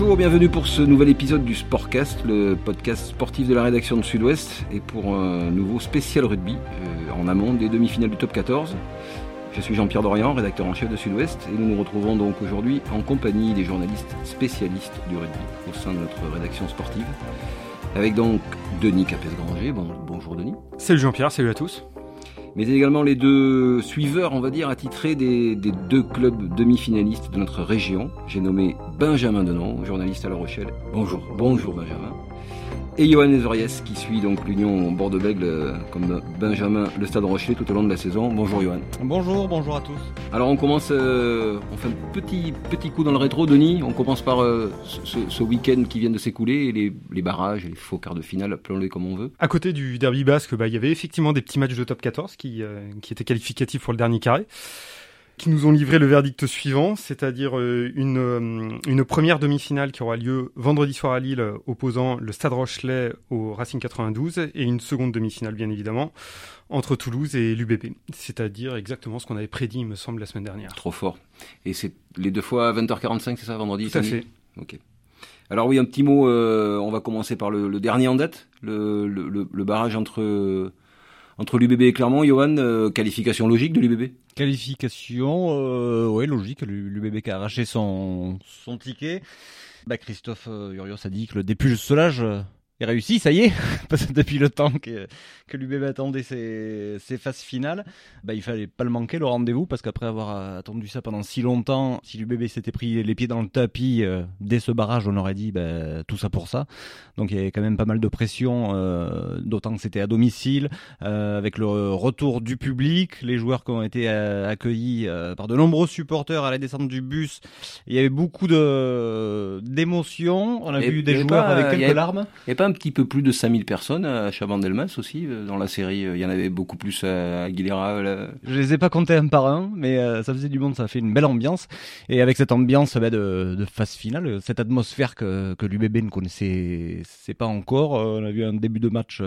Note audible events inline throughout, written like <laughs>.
Bonjour, bienvenue pour ce nouvel épisode du Sportcast, le podcast sportif de la rédaction de Sud-Ouest, et pour un nouveau spécial rugby euh, en amont des demi-finales du top 14. Je suis Jean-Pierre Dorian, rédacteur en chef de Sud-Ouest, et nous nous retrouvons donc aujourd'hui en compagnie des journalistes spécialistes du rugby au sein de notre rédaction sportive. Avec donc Denis Capes-Granger. Bon, bonjour Denis. Salut Jean-Pierre, salut à tous mais également les deux suiveurs, on va dire, attitrés des, des deux clubs demi-finalistes de notre région. J'ai nommé Benjamin Denon, journaliste à La Rochelle. Bonjour, bonjour Benjamin et Johan Ezoriès qui suit donc l'Union Bordeaux-Bègles euh, comme Benjamin le Stade Rochelet tout au long de la saison. Bonjour Johan. Bonjour, bonjour à tous. Alors on commence, euh, on fait un petit, petit coup dans le rétro, Denis. On commence par euh, ce, week-end qui vient de s'écouler, les, les, barrages, les faux quarts de finale, appelons-les comme on veut. À côté du derby basque, bah, il y avait effectivement des petits matchs de top 14 qui, qui étaient qualificatifs pour le dernier carré qui nous ont livré le verdict suivant, c'est-à-dire euh, une, euh, une première demi-finale qui aura lieu vendredi soir à Lille, opposant le Stade Rochelet au Racing 92, et une seconde demi-finale, bien évidemment, entre Toulouse et l'UBB. C'est-à-dire exactement ce qu'on avait prédit, il me semble, la semaine dernière. Trop fort. Et c'est les deux fois à 20h45, c'est ça, vendredi Tout à fait. Ok. Alors oui, un petit mot, euh, on va commencer par le, dernier en date, le, le barrage entre entre l'UBB et Clermont, Johan, euh, qualification logique de l'UBB Qualification, euh, ouais, logique. L'UBB qui a arraché son, ticket. Bah, Christophe euh, Urios a dit que le début de Solage est réussi, ça y est, <laughs> parce que depuis le temps que, que l'UBB attendait ses, ses, phases finales, bah, il fallait pas le manquer, le rendez-vous, parce qu'après avoir attendu ça pendant si longtemps, si l'UBB s'était pris les pieds dans le tapis euh, dès ce barrage, on aurait dit bah, tout ça pour ça. Donc il y avait quand même pas mal de pression, euh, d'autant que c'était à domicile, euh, avec le retour du public, les joueurs qui ont été accueillis par de nombreux supporters à la descente du bus. Il y avait beaucoup d'émotions, on a vu des joueurs avec quelques larmes un petit peu plus de 5000 personnes à Chabandelmas aussi euh, dans la série. Il y en avait beaucoup plus à Aguilera. Je les ai pas comptés un par un, mais euh, ça faisait du monde, ça fait une belle ambiance. Et avec cette ambiance bah, de, de, phase finale, cette atmosphère que, que l'UBB ne connaissait pas encore. Euh, on a vu un début de match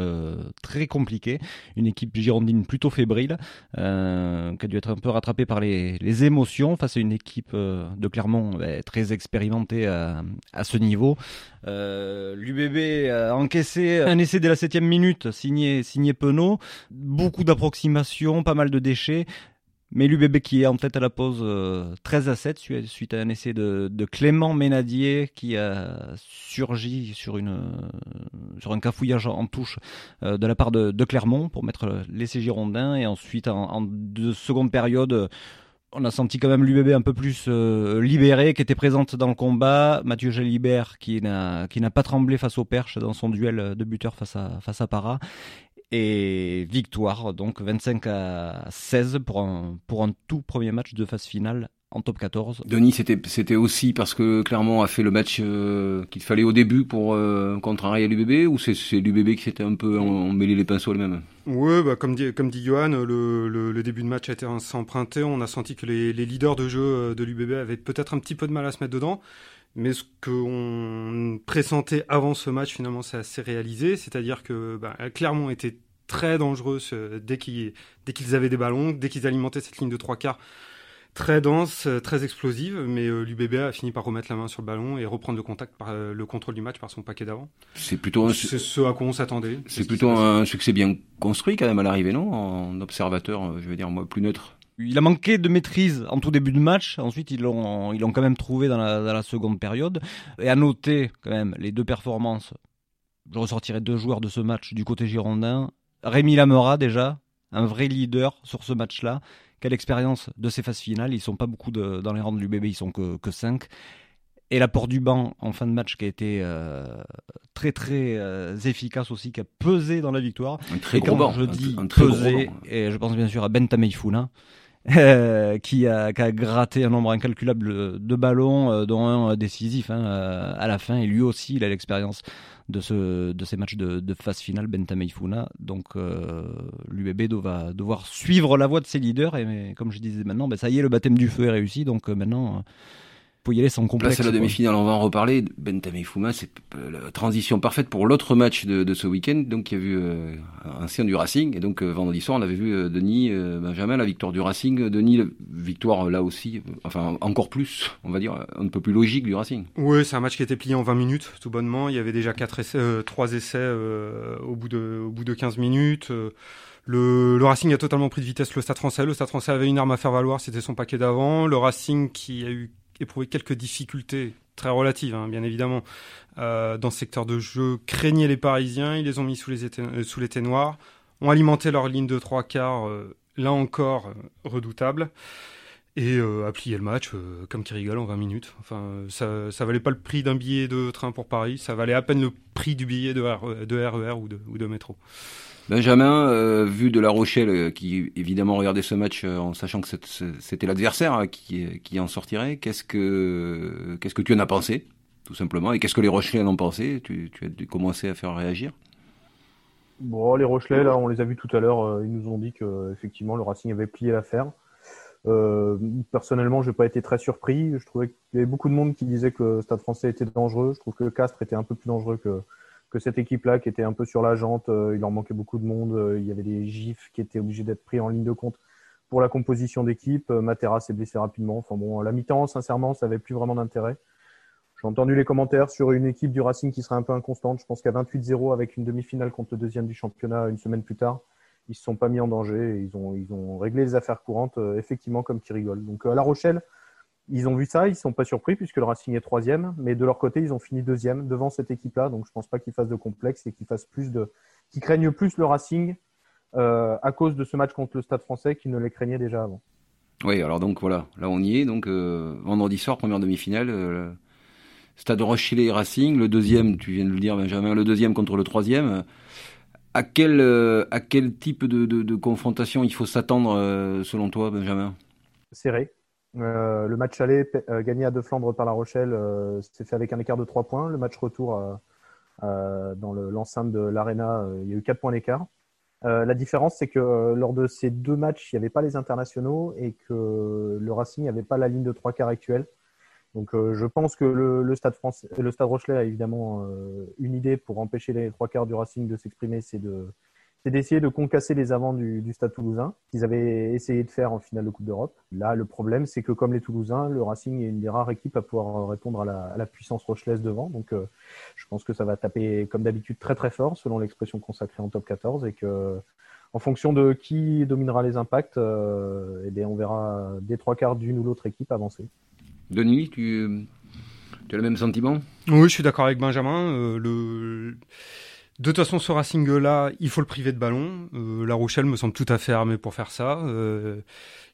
très compliqué, une équipe girondine plutôt fébrile, euh, qui a dû être un peu rattrapée par les, les émotions face à une équipe de Clermont bah, très expérimentée à, à ce niveau. Euh, L'UBB a encaissé un essai dès la septième minute, signé, signé Penaud. Beaucoup d'approximations, pas mal de déchets. Mais l'UBB qui est en tête à la pause 13 euh, à 7 suite à un essai de, Clément Ménadier qui a surgi sur, sur un cafouillage en touche euh, de la part de, Clermont pour mettre l'essai girondin. Et ensuite, en, en de seconde période, on a senti quand même l'UBB un peu plus euh, libéré, qui était présente dans le combat. Mathieu Jalibert qui n'a pas tremblé face au Perche dans son duel de buteur face à face Para. Et victoire, donc 25 à 16 pour un, pour un tout premier match de phase finale en top 14. Denis, c'était c'était aussi parce que Clermont a fait le match euh, qu'il fallait au début pour euh, contrarier l'UBB ou c'est l'UBB qui s'était un peu emmêlé les pinceaux elle-même Oui, bah, comme dit comme dit Johan, le, le, début de match a été emprunté. On a senti que les, les leaders de jeu euh, de l'UBB avaient peut-être un petit peu de mal à se mettre dedans. Mais ce qu'on pressentait avant ce match, finalement, ça s'est réalisé. C'est-à-dire que bah, Clermont était très dangereux dès qu'ils dès qu'ils avaient des ballons, dès qu'ils alimentaient cette ligne de trois quarts très dense, euh, très explosive, mais euh, l'UBB a fini par remettre la main sur le ballon et reprendre le contact par euh, le contrôle du match par son paquet d'avant. C'est plutôt un... c'est ce à quoi on s'attendait. C'est plutôt un succès bien construit quand même à l'arrivée, non? En observateur, je veux dire moi plus neutre. Il a manqué de maîtrise en tout début de match. Ensuite, ils l'ont, ils l'ont quand même trouvé dans la, dans la seconde période. Et à noter quand même les deux performances. Je ressortirai deux joueurs de ce match du côté girondin. Rémi Lamera déjà, un vrai leader sur ce match-là, quelle expérience de ces phases finales? Ils sont pas beaucoup de, dans les rangs de l'UBB, ils sont que, que 5. Et l'apport du banc en fin de match qui a été euh, très très euh, efficace aussi, qui a pesé dans la victoire. Un très et gros quand banc. je dis un, un très pesé, gros et je pense bien sûr à Ben Tameifuna, euh, qui, a, qui a gratté un nombre incalculable de ballons, dont un décisif hein, à la fin. Et lui aussi, il a l'expérience de, ce, de ces matchs de, de phase finale, Bentameifuna. Donc euh, l'UBB va devoir suivre la voie de ses leaders. Et mais, comme je disais maintenant, ben, ça y est, le baptême du feu est réussi. Donc euh, maintenant, faut y aller sans complexe. Place à la demi-finale, on va en reparler. Bentham Fouma, c'est la transition parfaite pour l'autre match de, de, ce week-end, donc qui a vu euh, un ancien du Racing. Et donc euh, vendredi soir, on avait vu euh, Denis Benjamin, la victoire du Racing. Denis, victoire là aussi, enfin encore plus, on va dire, un peu plus logique du Racing. Oui, c'est un match qui était plié en 20 minutes, tout bonnement. Il y avait déjà quatre essais, 3 essais au, bout de, au bout de 15 minutes. Le, le, Racing a totalement pris de vitesse le Stade français. Le Stade français avait une arme à faire valoir, c'était son paquet d'avant. Le Racing qui a eu éprouvé quelques difficultés très relatives, hein, bien évidemment, euh, dans ce secteur de jeu, craignait les Parisiens, ils les ont mis sous les, euh, les noirs, ont alimenté leur ligne de trois quarts, euh, là encore euh, redoutable, et a plié le match comme qui rigole en 20 minutes. Enfin, ça, valait pas le prix d'un billet de train pour Paris, ça valait à peine le prix du billet de, RER e ou de métro. Benjamin, euh, vu de La Rochelle, euh, qui évidemment regardait ce match euh, en sachant que c'était l'adversaire qui, en sortirait, qu'est-ce que qu'est-ce que tu en as pensé, tout simplement, et qu'est-ce que les Rochelais en ont pensé? Tu, tu as commencé à faire réagir? Bon, les Rochelais, là, on les a vus tout à l'heure, ils nous ont dit que effectivement le Racing avait plié l'affaire. Personnellement, j'ai pas été très surpris. Je trouvais qu'il y avait beaucoup de monde qui disait que le Stade Français était dangereux. Je trouve que Castres était un peu plus dangereux que que cette équipe-là qui était un peu sur la jante, euh, il leur manquait beaucoup de monde, euh, il y avait des gifs qui étaient obligés d'être pris en ligne de compte pour la composition d'équipe. Euh, Matera s'est blessé rapidement. Enfin bon, la mi-temps, sincèrement, ça avait plus vraiment d'intérêt. J'ai entendu les commentaires sur une équipe du Racing qui serait un peu inconstante. Je pense qu'à 28-0 avec une demi-finale contre le deuxième du championnat une semaine plus tard, ils se sont pas mis en danger. ils ont, ils ont réglé les affaires courantes, effectivement, comme qui rigole. Donc à La Rochelle, ils ont vu ça, ils sont pas surpris puisque le Racing est troisième, mais de leur côté, ils ont fini deuxième devant cette équipe-là. Donc, je pense pas qu'ils fassent de complexe et qu'ils fassent plus de, qu'ils craignent plus le Racing euh, à cause de ce match contre le Stade Français qu'ils ne les craignaient déjà avant. Oui, alors donc voilà, là on y est. Donc euh, vendredi soir, première demi-finale, euh, Stade Rochelle et Racing, le deuxième, tu viens de le dire Benjamin, le deuxième contre le troisième. À quel à quel type de, de confrontation il faut s'attendre selon toi, Benjamin? Serré euh, le match aller euh, gagné à De Flandre par La Rochelle euh, s'est fait avec un écart de 3 points. Le match retour dans l'enceinte de l'Arena, il y a eu 4 points d'écart. la différence, c'est que lors de ces deux matchs, il n'y avait pas les internationaux et que le Racing n'avait pas la ligne de 3 quarts actuelle. Donc je pense que le, stade français, le Stade Rochelet a évidemment une idée pour empêcher les trois quarts du Racing de s'exprimer, c'est de c'est d'essayer de concasser les avants du, Stade toulousain, qu'ils avaient essayé de faire en finale de Coupe d'Europe. Là, le problème, c'est que comme les Toulousains, le Racing est une des rares équipes à pouvoir répondre à la, puissance rochelaise devant. Donc, euh, je pense que ça va taper, comme d'habitude, très très fort, selon l'expression consacrée en top 14, et que en fonction de qui dominera les impacts, euh, eh bien, on verra des trois quarts d'une ou l'autre équipe avancer. Denis, tu, tu as le même sentiment? Oui, je suis d'accord avec Benjamin. Euh, le de toute façon, ce Racing-là, il faut le priver de ballon. Euh, la Rochelle me semble tout à fait armée pour faire ça. Euh,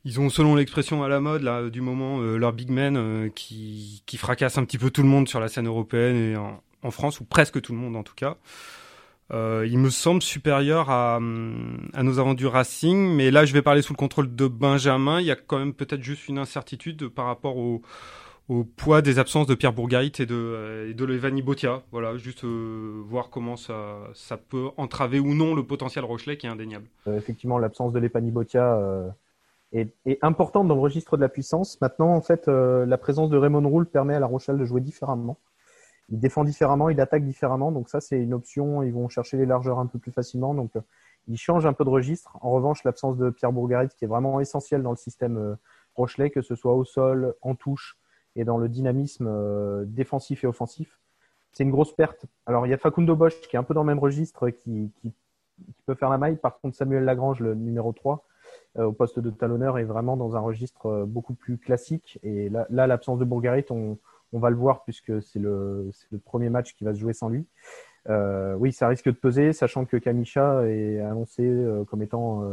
ils ont, selon l'expression à la mode là, du moment, euh, leur big man qui, qui fracasse un petit peu tout le monde sur la scène européenne et en, France, ou presque tout le monde en tout cas. il me semble supérieur à, à nos aventures Racing, mais là je vais parler sous le contrôle de Benjamin. Il y a quand même peut-être juste une incertitude par rapport au, au poids des absences de Pierre Bourgarit et de, euh, et de Levani Botia. Voilà, juste euh, voir comment ça, ça peut entraver ou non le potentiel Rochelet qui est indéniable. Euh, effectivement, l'absence de Levani Botia est, importante dans le registre de la puissance. Maintenant, en fait, la présence de Raymond Roule permet à la Rochelle de jouer différemment. Il défend différemment, il attaque différemment. Donc ça, c'est une option. Ils vont chercher les largeurs un peu plus facilement. Donc, il change un peu de registre. En revanche, l'absence de Pierre Bourgarit, qui est vraiment essentiel dans le système Rochelet, que ce soit au sol, en touche, et dans le dynamisme euh, défensif et offensif. C'est une grosse perte. Alors, il y a Facundo Bosch qui est un peu dans le même registre, qui, peut faire la maille. Par contre, Samuel Lagrange, le numéro 3, euh, au poste de talonneur, est vraiment dans un registre euh, beaucoup plus classique. Et là, l'absence de Bourgarit, on, va le voir puisque c'est le, le, premier match qui va se jouer sans lui. oui, ça risque de peser, sachant que Kamisha est annoncé comme étant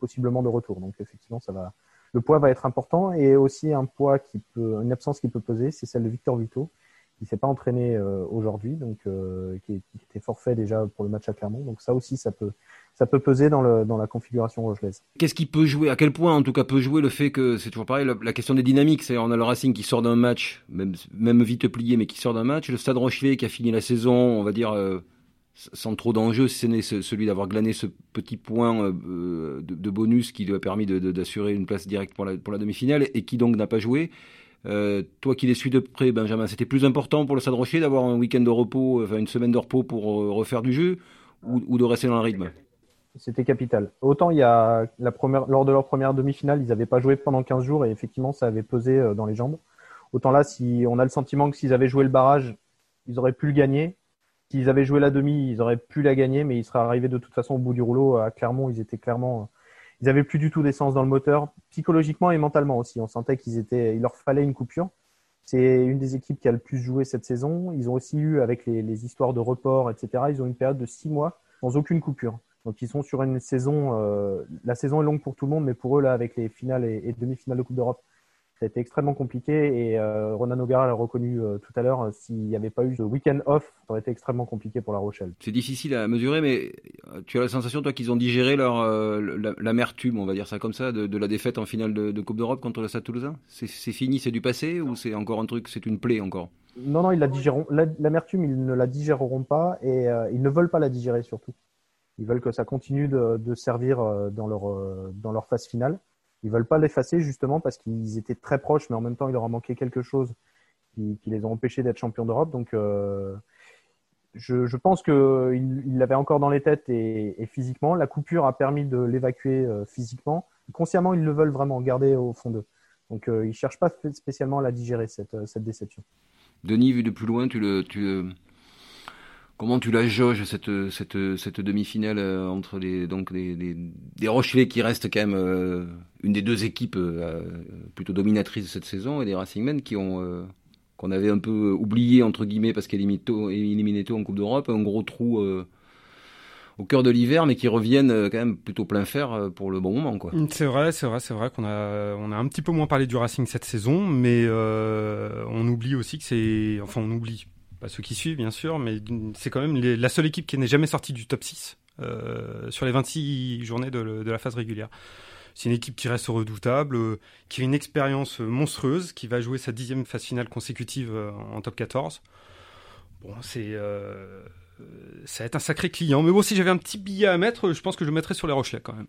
possiblement de retour. Donc, effectivement, ça va, le poids va être important et aussi un poids qui peut, une absence qui peut peser, c'est celle de Victor Vito, qui s'est pas entraîné euh, aujourd'hui, donc euh, qui, était forfait déjà pour le match à Clermont. Donc ça aussi, ça peut, ça peut peser dans, le, dans la configuration rojelaise. Qu'est-ce qui peut jouer À quel point, en tout cas, peut jouer le fait que c'est toujours pareil, la, question des dynamiques. C'est on a le Racing qui sort d'un match, même, même vite plié, mais qui sort d'un match. Le Stade Rochelet qui a fini la saison, on va dire. Euh, sans trop d'enjeux, si ce n'est celui d'avoir glané ce petit point euh, de, bonus qui lui a permis d'assurer une place directe pour la, pour la demi-finale et qui donc n'a pas joué. Euh, toi qui les suis de près, Benjamin, c'était plus important pour le Stade Rocher d'avoir un week-end de repos, enfin une semaine de repos pour refaire du jeu ou, de rester dans le rythme? C'était capital. Autant il y a la première, lors de leur première demi-finale, ils n'avaient pas joué pendant 15 jours et effectivement ça avait pesé dans les jambes. Autant là, si on a le sentiment que s'ils avaient joué le barrage, ils auraient pu le gagner. S'ils avaient joué la demi, ils auraient pu la gagner, mais ils seraient arrivés de toute façon au bout du rouleau à Clermont. Ils étaient clairement, ils avaient plus du tout d'essence dans le moteur, psychologiquement et mentalement aussi. On sentait qu'ils étaient, il leur fallait une coupure. C'est une des équipes qui a le plus joué cette saison. Ils ont aussi eu, avec les, histoires de report, etc., ils ont une période de six mois sans aucune coupure. Donc ils sont sur une saison, euh, la saison est longue pour tout le monde, mais pour eux là, avec les finales et demi-finales de Coupe d'Europe, ça a été extrêmement compliqué et euh, Ronan O'Gara l'a reconnu euh, tout à l'heure. Euh, s'il n'y avait pas eu ce week-end off, ça aurait été extrêmement compliqué pour La Rochelle. C'est difficile à mesurer, mais tu as la sensation, toi, qu'ils ont digéré leur l'amertume, on va dire ça comme ça, de, la défaite en finale de, Coupe d'Europe contre le Stade Toulousain? C'est fini, c'est du passé ou c'est encore un truc, c'est une plaie encore? Non, non, ils la digéreront. L'amertume, ils ne la digéreront pas et ils ne veulent pas la digérer surtout. Ils veulent que ça continue de, de servir dans leur dans leur phase finale. Ils veulent pas l'effacer justement parce qu'ils étaient très proches, mais en même temps, il leur a manqué quelque chose qui, les a empêchés d'être champions d'Europe. Donc, euh, je, pense qu'ils l'avaient encore dans les têtes et, physiquement. La coupure a permis de l'évacuer euh, physiquement. Consciemment, ils le veulent vraiment garder au fond d'eux. Donc, euh, ils cherchent pas spécialement à la digérer, cette, déception. Denis, vu de plus loin, tu le, Comment tu la jauges cette cette cette demi-finale euh, entre les donc Rochelais qui restent quand même euh, une des deux équipes euh, plutôt dominatrices de cette saison et des Racingmen qui ont qu'on avait un peu oublié entre guillemets parce éliminaient tôt en Coupe d'Europe, un gros trou au cœur de l'hiver, mais qui reviennent quand même plutôt plein fer pour le bon moment. Quoi. C'est vrai, c'est vrai, c'est vrai qu'on a, on a un petit peu moins parlé du Racing cette saison, mais on oublie aussi que c'est, enfin on oublie, pas ceux qui suivent bien sûr, mais c'est quand même la seule équipe qui n'est jamais sortie du top 6 euh, sur les 26 journées de, la phase régulière. C'est une équipe qui reste redoutable, euh, qui a une expérience monstrueuse, qui va jouer sa dixième phase finale consécutive euh, en top 14. Bon, c'est ça va être un sacré client. Mais bon, si j'avais un petit billet à mettre, je pense que je mettrais sur les Rochelais quand même.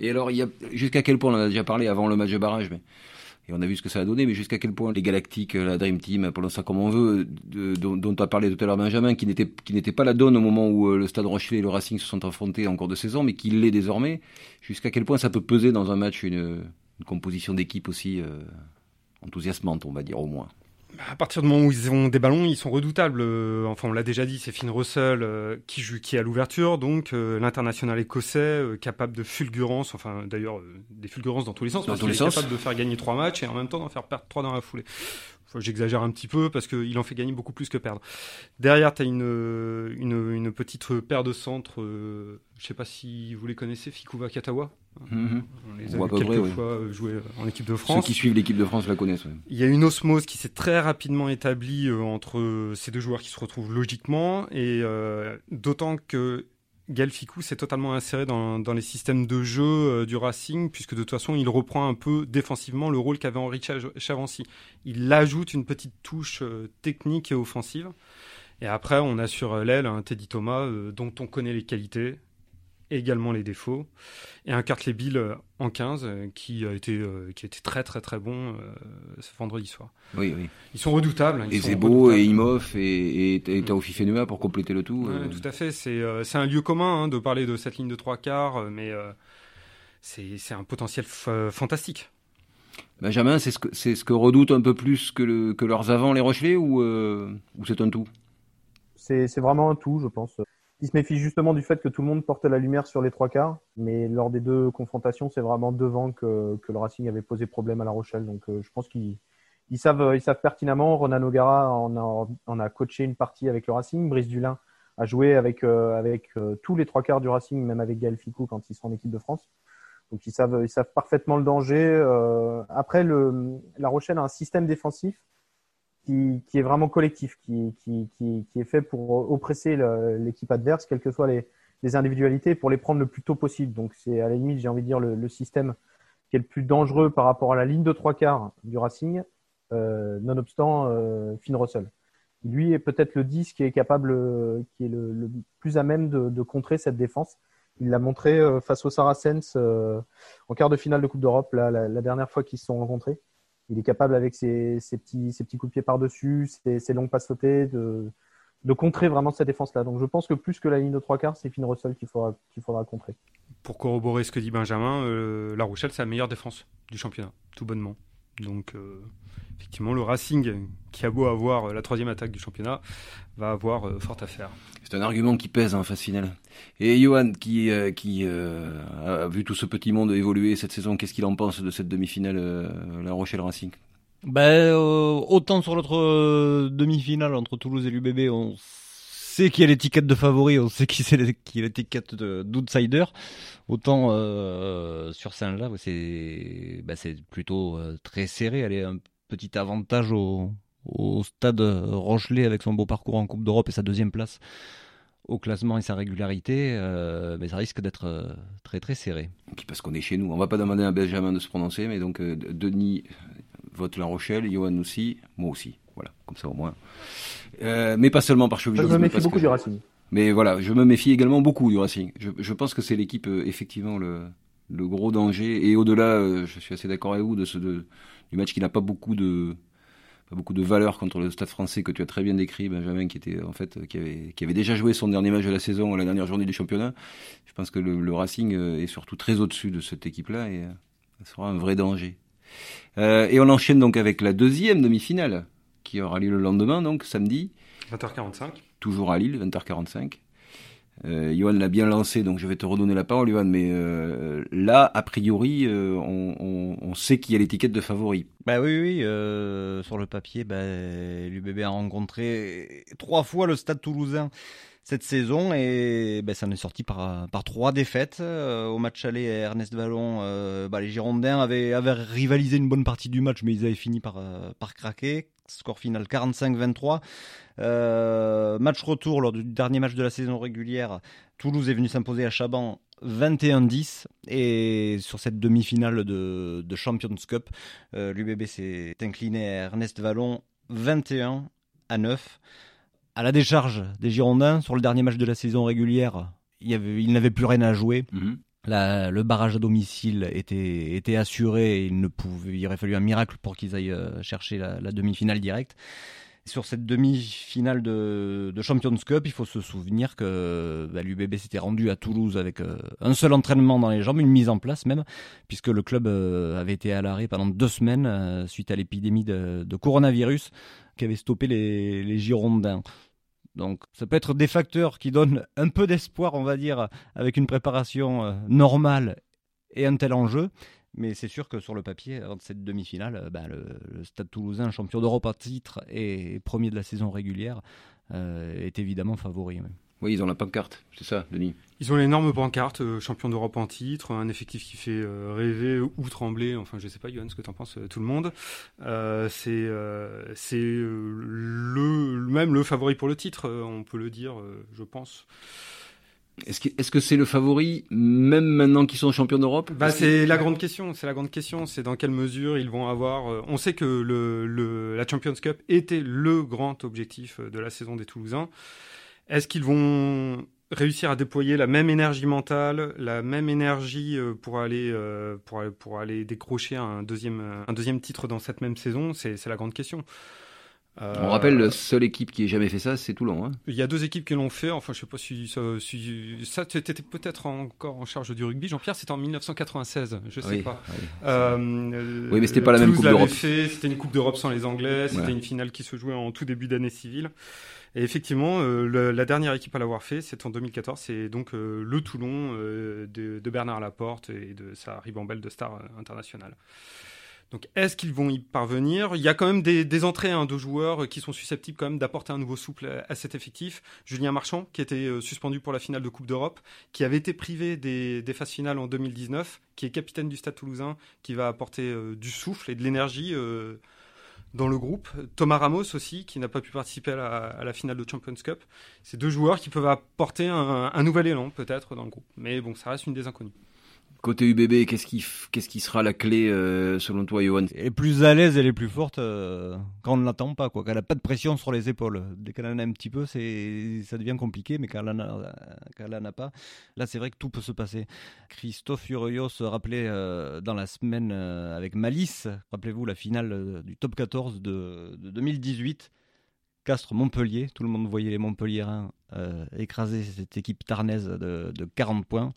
Et alors, jusqu'à quel point on en a déjà parlé avant le match de barrage, mais on a vu ce que ça a donné, mais jusqu'à quel point les Galactiques, la Dream Team, appelons ça comme on veut, dont, tu as parlé tout à l'heure Benjamin, qui n'était pas la donne au moment où euh, le Stade Rochelet et le Racing se sont affrontés en cours de saison, mais qui l'est désormais, jusqu'à quel point ça peut peser dans un match une, composition d'équipe aussi euh, enthousiasmante, on va dire au moins à partir du moment où ils ont des ballons, ils sont redoutables. Euh, enfin, on l'a déjà dit, c'est Finn Russell euh, qui joue, qui est à l'ouverture, donc euh, l'international écossais capable de fulgurance, enfin d'ailleurs des fulgurances dans tous les sens, dans parce qu'il est capable de faire gagner trois matchs et en même temps d'en faire perdre trois dans la foulée. J'exagère un petit peu parce qu'il en fait gagner beaucoup plus que perdre. Derrière, tu as une, une, une, petite paire de centres, je sais pas si vous les connaissez, Fikuva Katawa. Mhm. On les a quelques fois jouer en équipe de France. Ceux qui suivent l'équipe de France la connaissent. Il y a une osmose qui s'est très rapidement établie euh, entre ces deux joueurs qui se retrouvent logiquement, et euh, d'autant que Galficou s'est totalement inséré dans, les systèmes de jeu euh, du Racing, puisque de toute façon, il reprend un peu défensivement le rôle qu'avait Henri Chavancy. Il ajoute une petite touche technique et offensive. Et après, on a sur l'aile un Teddy Thomas dont on connaît les qualités, également les défauts. Et un Cartley Bill euh, en 15 euh, qui a été, euh, qui a été très très très bon ce vendredi soir. Oui, oui. Ils sont redoutables. et Zebo et Imhoff et, et, et Taofi Fenua pour compléter le tout. Tout à fait. C'est un lieu commun hein, de parler de cette ligne de trois quarts, mais c'est un potentiel fantastique. Benjamin, c'est ce, que, ce que redoutent un peu plus que, le, que leurs avants les Rochelais ou, ou c'est un tout? C'est vraiment un tout, je pense. Il se méfie justement du fait que tout le monde porte la lumière sur les trois quarts, mais lors des deux confrontations, c'est vraiment devant que, que, le Racing avait posé problème à La Rochelle. Donc euh, je pense qu'ils ils savent, ils savent pertinemment. Ronan O'Gara en a, en a coaché une partie avec le Racing. Brice Dulin a joué avec, euh, avec euh, tous les trois quarts du Racing, même avec Gaël Ficou quand ils sont en équipe de France. Donc ils savent, ils savent parfaitement le danger. après, La Rochelle a un système défensif qui, qui, est vraiment collectif, qui, qui, qui, est fait pour oppresser l'équipe adverse, quelles que soient les, les, individualités, pour les prendre le plus tôt possible. Donc c'est à la limite, j'ai envie de dire, le, le, système qui est le plus dangereux par rapport à la ligne de trois quarts du Racing, euh, nonobstant euh, Finn Russell. Lui est peut-être le 10 qui est capable, qui est le, le plus à même de, de, contrer cette défense. Il l'a montré euh, face aux Saracens euh, en quart de finale de Coupe d'Europe, la, dernière fois qu'ils se sont rencontrés il est capable avec ses, petits, coups de pied par-dessus, ses, longues passes sautées, de, de contrer vraiment cette défense-là. Donc je pense que plus que la ligne de trois quarts, c'est Finn Russell qu'il faudra, qu'il faudra contrer. Pour corroborer ce que dit Benjamin, euh, La Rochelle, c'est la meilleure défense du championnat, tout bonnement. Donc euh, effectivement, le Racing, qui a beau avoir la troisième attaque du championnat, va avoir euh, fort à faire. C'est un argument qui pèse en phase finale. Et Johan, qui, qui a vu tout ce petit monde évoluer cette saison, qu'est-ce qu'il en pense de cette demi-finale La Rochelle-Racing ben, autant sur l'autre demi-finale entre Toulouse et l'UBB, on sait qui a l'étiquette de favori, on sait qui, c'est a l'étiquette d'outsider. Autant euh, sur c'est bah, plutôt euh, très serré. Elle est un petit avantage au, stade Rochelet avec son beau parcours en Coupe d'Europe et sa deuxième place au classement et sa régularité, euh, mais ça risque d'être très très serré. Parce qu'on est chez nous. On va pas demander à Benjamin de se prononcer, mais donc Denis vote La Rochelle, Johan aussi, moi aussi. Voilà, comme ça au moins. Euh, mais pas seulement par chauvinisme. Je me méfie beaucoup du Racing. Mais voilà, je me méfie également beaucoup du Racing. Je, je pense que c'est l'équipe, euh, effectivement, le, le, gros danger. Et au-delà, euh, je suis assez d'accord avec vous, de ce, de, du match qui n'a pas beaucoup de pas beaucoup de valeur contre le Stade français que tu as très bien décrit, Benjamin, qui était en fait qui avait, qui avait déjà joué son dernier match de la saison, la dernière journée du championnat. Je pense que le, le Racing est surtout très au-dessus de cette équipe-là et ça sera un vrai danger. Euh, et on enchaîne donc avec la deuxième demi-finale qui aura lieu le lendemain, donc samedi. 20h45. Toujours à Lille, 20h45. Euh, Johan l'a bien lancé, donc je vais te redonner la parole, Johan. Mais euh, là, a priori, euh, on, on, sait qu'il y a l'étiquette de favori. Bah oui, oui. Euh, sur le papier, bah, l'UBB a rencontré trois fois le Stade Toulousain cette saison et ben, ça en est sorti par, par trois défaites. Euh, au match aller Ernest Vallon, euh, bah, les Girondins avaient, avaient rivalisé une bonne partie du match mais ils avaient fini par, par craquer. Score final 45-23. match retour lors du dernier match de la saison régulière. Toulouse est venu s'imposer à Chaban 21-10 et sur cette demi-finale de, Champions Cup, l'UBB s'est incliné à Ernest Vallon 21 à 9 à la décharge des Girondins sur le dernier match de la saison régulière. Il, n'avait plus rien à jouer. Le barrage à domicile était, était assuré. Il, ne pouvait, aurait fallu un miracle pour qu'ils aillent euh, chercher la, demi-finale directe. Sur cette demi-finale de, Champions Cup, il faut se souvenir que bah, l'UBB s'était rendu à Toulouse avec euh, un seul entraînement dans les jambes, une mise en place même, puisque le club euh, avait été à l'arrêt pendant deux semaines suite à l'épidémie de, coronavirus qui avait stoppé les, les Girondins. Donc ça peut être des facteurs qui donnent un peu d'espoir, on va dire, avec une préparation euh, normale et un tel enjeu. Mais c'est sûr que sur le papier, avant cette demi-finale, euh, bah, le, Stade toulousain, champion d'Europe à titre et premier de la saison régulière, euh, est évidemment favori. Ils ont la pancarte, c'est ça, Denis. Ils ont l'énorme pancarte, euh, champion d'Europe en titre, un effectif qui fait euh, rêver ou trembler. Enfin, je sais pas, Yohann, ce que tu en penses, euh, tout le monde. c'est c'est le même le favori pour le titre, on peut le dire, je pense. Est-ce que c'est le favori même maintenant qu'ils sont champions d'Europe? Bah c'est la grande question. C'est la grande question. C'est dans quelle mesure ils vont avoir. on sait que le, le la Champions Cup était le grand objectif de la saison des Toulousains. Est-ce qu'ils vont réussir à déployer la même énergie mentale, la même énergie euh, pour aller, euh, pour, pour aller décrocher un deuxième, un deuxième titre dans cette même saison? C'est la grande question. On rappelle, la seule équipe qui ait jamais fait ça, c'est Toulon. Hein. Il y a deux équipes qui l'ont fait. Enfin, je sais pas si ça, si, ça tu étais peut-être encore en charge du rugby. Jean-Pierre, c'était en 1996. Je sais oui, pas. Oui, euh, oui mais c'était pas la même Coupe d'Europe. C'était une Coupe d'Europe sans les Anglais. C'était une finale qui se jouait en tout début d'année civile. Et effectivement, euh, la dernière équipe à l'avoir fait, c'est en 2014. C'est donc euh, le Toulon euh, de, Bernard Laporte et de sa ribambelle de stars internationales. Donc, est-ce qu'ils vont y parvenir? Il y a quand même des, entrées hein, de joueurs qui sont susceptibles quand même d'apporter un nouveau souffle à, cet effectif. Julien Marchand, qui était suspendu pour la finale de Coupe d'Europe, qui avait été privé des, des, phases finales en 2019, qui est capitaine du Stade Toulousain, qui va apporter du souffle et de l'énergie dans le groupe. Thomas Ramos aussi, qui n'a pas pu participer à la, finale de Champions Cup. C'est deux joueurs qui peuvent apporter un, nouvel élan peut-être dans le groupe. Mais bon, ça reste une des inconnues. Côté UBB, qu'est-ce qui, qu'est-ce qui sera la clé euh, selon toi, Johan? Elle est plus à l'aise et les plus fortes euh, quand on ne l'attend pas, quoi. Quand elle n'a pas de pression sur les épaules. Dès qu'elle en a un petit peu, c'est, ça devient compliqué, mais quand elle n'en a, pas, là c'est vrai que tout peut se passer. Christophe Urios se rappelait euh, dans la semaine avec Malice, rappelez-vous la finale du top 14 de, 2018. Castres-Montpellier, tout le monde voyait les Montpelliérains écraser cette équipe tarnaise de 40 points.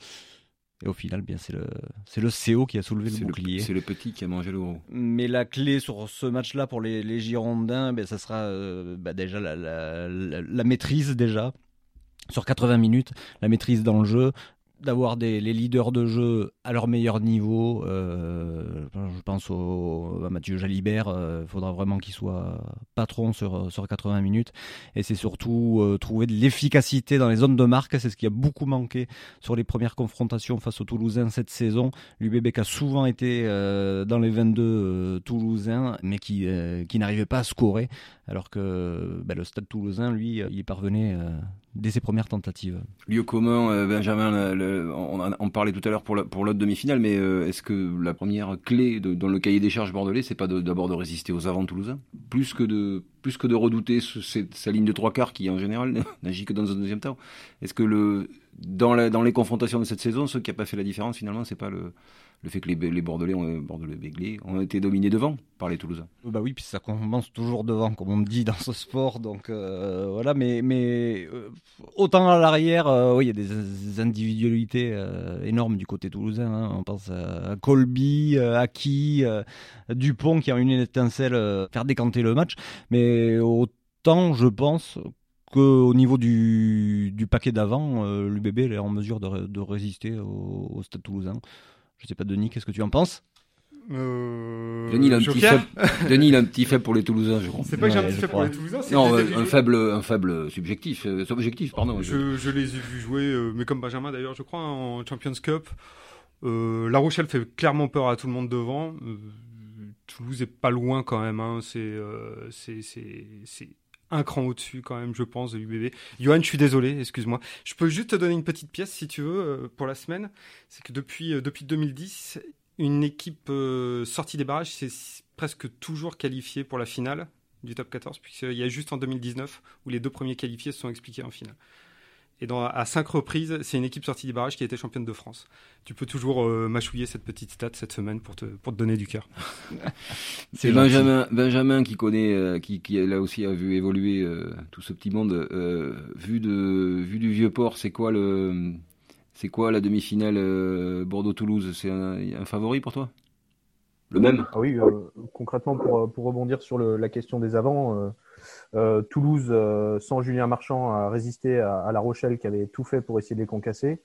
Et au final, bien, c'est le, c'est le CO qui a soulevé le bouclier. C'est le petit qui a mangé le gros. Mais la clé sur ce match-là pour les, les Girondins, ben, ça sera euh, bah, déjà la, la, la, maîtrise déjà sur 80 minutes, la maîtrise dans le jeu, d'avoir les leaders de jeu à leur meilleur niveau. Euh, je pense au, à Mathieu Jalibert. Il euh, faudra vraiment qu'il soit patron sur, sur 80 minutes. Et c'est surtout euh, trouver de l'efficacité dans les zones de marque. C'est ce qui a beaucoup manqué sur les premières confrontations face aux Toulousains cette saison. L'UBB a souvent été dans les 22 Toulousains, mais qui n'arrivait pas à scorer. Alors que ben, le stade toulousain, lui, il y parvenait dès ses premières tentatives. Lieu commun, euh, Benjamin, on, parlait tout à l'heure pour l'autre demi-finale, mais euh, est-ce que la première clé dans le cahier des charges bordelais, c'est pas d'abord de, résister aux avants toulousains? Plus que de plus que de redouter sa ligne de trois quarts qui en général <laughs> n'agit que dans un deuxième temps Est-ce que dans les confrontations de cette saison, ce qui n'a pas fait la différence finalement, c'est pas le le fait que les, les Bordelais, ont, Bordelais Béglés, ont été dominés devant par les Toulousains. Bah oui, puis ça commence toujours devant, comme on dit dans ce sport. Donc euh, voilà, mais, euh, autant à l'arrière, euh, oui, il y a des individualités énormes du côté toulousain. Hein. On pense à Colby, Aki, Dupont qui a une étincelle faire décanter le match. Mais autant, je pense qu'au niveau du, paquet d'avant, l'UBB est en mesure de, de résister au, au Stade toulousain. Je sais pas, Denis, qu'est-ce que tu en penses? Euh... Denis, il a un petit faible. <laughs> Denis, il a un petit faible pour les Toulousains, je crois. C'est pas que j'ai un petit faible pour les Toulousains, c'est non, un faible, un faible subjectif, euh, subjectif, pardon. Je, je, les ai vus jouer, euh, mais comme Benjamin d'ailleurs, je crois, en Champions Cup. Euh, la Rochelle fait clairement peur à tout le monde devant. Euh, Toulouse est pas loin quand même. Hein. C'est, euh, c'est, c'est, un cran au-dessus quand même, je pense, de l'UBB. Johan, je suis désolé, excuse-moi. Je peux juste te donner une petite pièce si tu veux euh, pour la semaine. C'est que depuis, euh, depuis 2010, une équipe euh, sortie des barrages s'est presque toujours qualifiée pour la finale du top 14, puisqu'il y a juste en 2019 où les deux premiers qualifiés se sont expliqués en finale. Et dans, à cinq reprises, c'est une équipe sortie des barrages qui a été championne de France. Tu peux toujours euh, mâchouiller cette petite stat cette semaine pour te, pour te donner du cœur. <laughs> c'est Benjamin, Benjamin qui connaît, euh, qui, qui là aussi a vu évoluer euh, tout ce petit monde. vu, de, vu du vieux port, c'est quoi le, c'est quoi la demi-finale Bordeaux-Toulouse? C'est un, favori pour toi? Le même? Ah Oui, concrètement pour, pour rebondir sur le, la question des avants euh, Toulouse, euh, sans Julien Marchand, a résisté à, La Rochelle qui avait tout fait pour essayer de les concasser.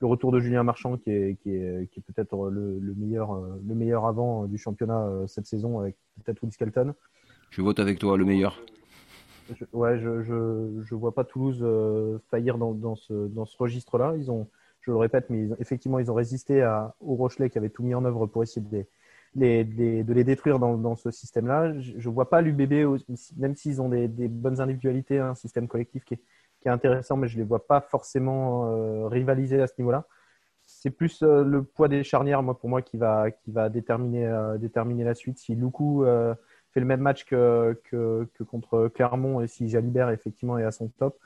Le retour de Julien Marchand qui est, qui est, qui est peut-être le, meilleur, le meilleur avant du championnat euh, cette saison avec peut-être Woody Skelton. Je vote avec toi, le meilleur. Je, ouais, je, je, je, vois pas Toulouse faillir dans, dans ce, dans ce registre-là. Ils ont, je le répète, mais effectivement, ils ont résisté à, au Rochelet qui avait tout mis en œuvre pour essayer de les, de les détruire dans, ce système-là. Je ne vois pas l'UBB, même s'ils ont des, bonnes individualités, un système collectif qui est, intéressant, mais je ne les vois pas forcément euh, rivaliser à ce niveau-là. C'est plus euh, le poids des charnières, moi, pour moi, qui va, euh, déterminer la suite. Si Loukou fait le même match que, que, contre Clermont et si Jalibert, effectivement, est à son top,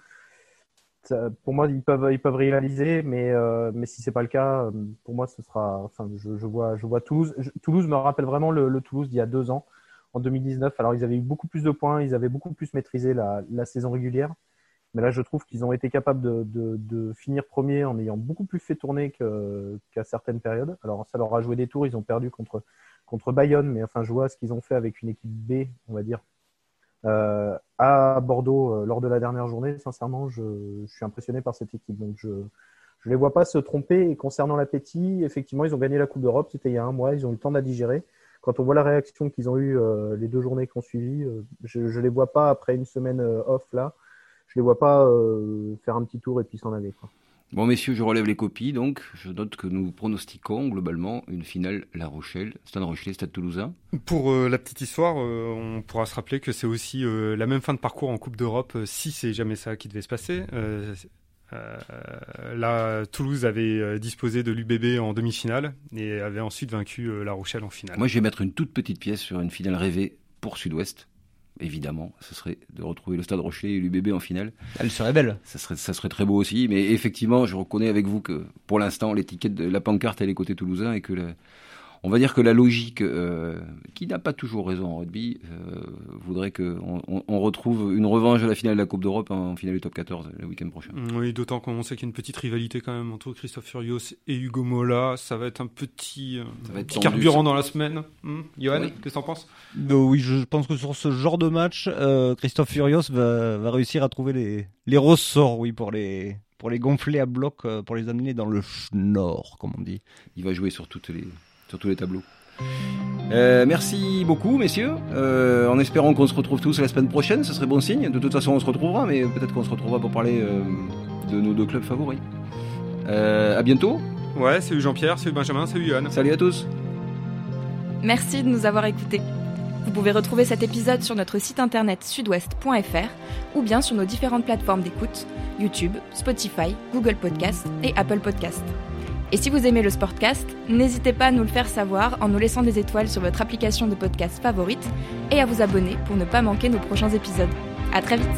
pour moi, ils peuvent, ils peuvent réaliser, mais, euh, mais si pas le cas, euh, pour moi, ce sera. Enfin, je, vois, je vois Toulouse. Toulouse me rappelle vraiment le, Toulouse d'il y a deux ans, en 2019. Alors, ils avaient eu beaucoup plus de points, ils avaient beaucoup plus maîtrisé la, saison régulière. Mais là, je trouve qu'ils ont été capables de, finir premier en ayant beaucoup plus fait tourner qu'à certaines périodes. Alors, ça leur a joué des tours. Ils ont perdu contre, contre Bayonne, mais enfin, je vois ce qu'ils ont fait avec une équipe B, on va dire, euh, à Bordeaux euh, lors de la dernière journée, sincèrement, je, je, suis impressionné par cette équipe. Donc, je ne les vois pas se tromper. Et concernant l'appétit, effectivement, ils ont gagné la Coupe d'Europe. C'était il y a un mois. Ils ont eu le temps de la digérer. Quand on voit la réaction qu'ils ont eue euh, les deux journées qui ont suivi, euh, je ne les vois pas après une semaine off là. Je les vois pas faire un petit tour et puis s'en aller. Quoi. Bon, messieurs, je relève les copies, donc je note que nous pronostiquons globalement une finale La Rochelle, Stade Rochelet, Stade Toulousain. Pour euh, la petite histoire, euh, on pourra se rappeler que c'est aussi euh, la même fin de parcours en Coupe d'Europe, si c'est jamais ça qui devait se passer. là, Toulouse avait disposé de l'UBB en demi-finale et avait ensuite vaincu La Rochelle en finale. Moi, je vais mettre une toute petite pièce sur une finale rêvée pour Sud-Ouest évidemment, ce serait de retrouver le Stade Rochelet et l'UBB en finale. Elle serait belle. Ça serait, ça serait très beau aussi, mais effectivement, je reconnais avec vous que pour l'instant, l'étiquette de la pancarte, elle est côté toulousain et que le, on va dire que la logique, euh, qui n'a pas toujours raison en rugby, euh, voudrait qu'on on, retrouve une revanche de la finale de la Coupe d'Europe en finale du top 14 le week-end prochain. Mm, oui, d'autant qu'on sait qu'il y a une petite rivalité quand même entre Christophe Furios et Hugo Mola. Ça va être un petit, euh, carburant dans la semaine. Hmm, Johan, qu'est-ce que tu en penses Oui, je pense que sur ce genre de match, Christophe Furios va, va, réussir à trouver les, les ressorts oui, pour les, pour les gonfler à bloc, pour les amener dans le nord, comme on dit. Il va jouer sur toutes les sur tous les tableaux. Euh, merci beaucoup, messieurs. Euh, en espérant qu'on se retrouve tous la semaine prochaine, ce serait bon signe. De toute façon, on se retrouvera, mais peut-être qu'on se retrouvera pour parler euh, de nos deux clubs favoris. à bientôt. Ouais, salut Jean-Pierre, salut Benjamin, salut Yann. Salut à tous. Merci de nous avoir écoutés. Vous pouvez retrouver cet épisode sur notre site internet sudouest.fr ou bien sur nos différentes plateformes d'écoute YouTube, Spotify, Google Podcast et Apple Podcast. Et si vous aimez le Sportcast, n'hésitez pas à nous le faire savoir en nous laissant des étoiles sur votre application de podcast favorite et à vous abonner pour ne pas manquer nos prochains épisodes. À très vite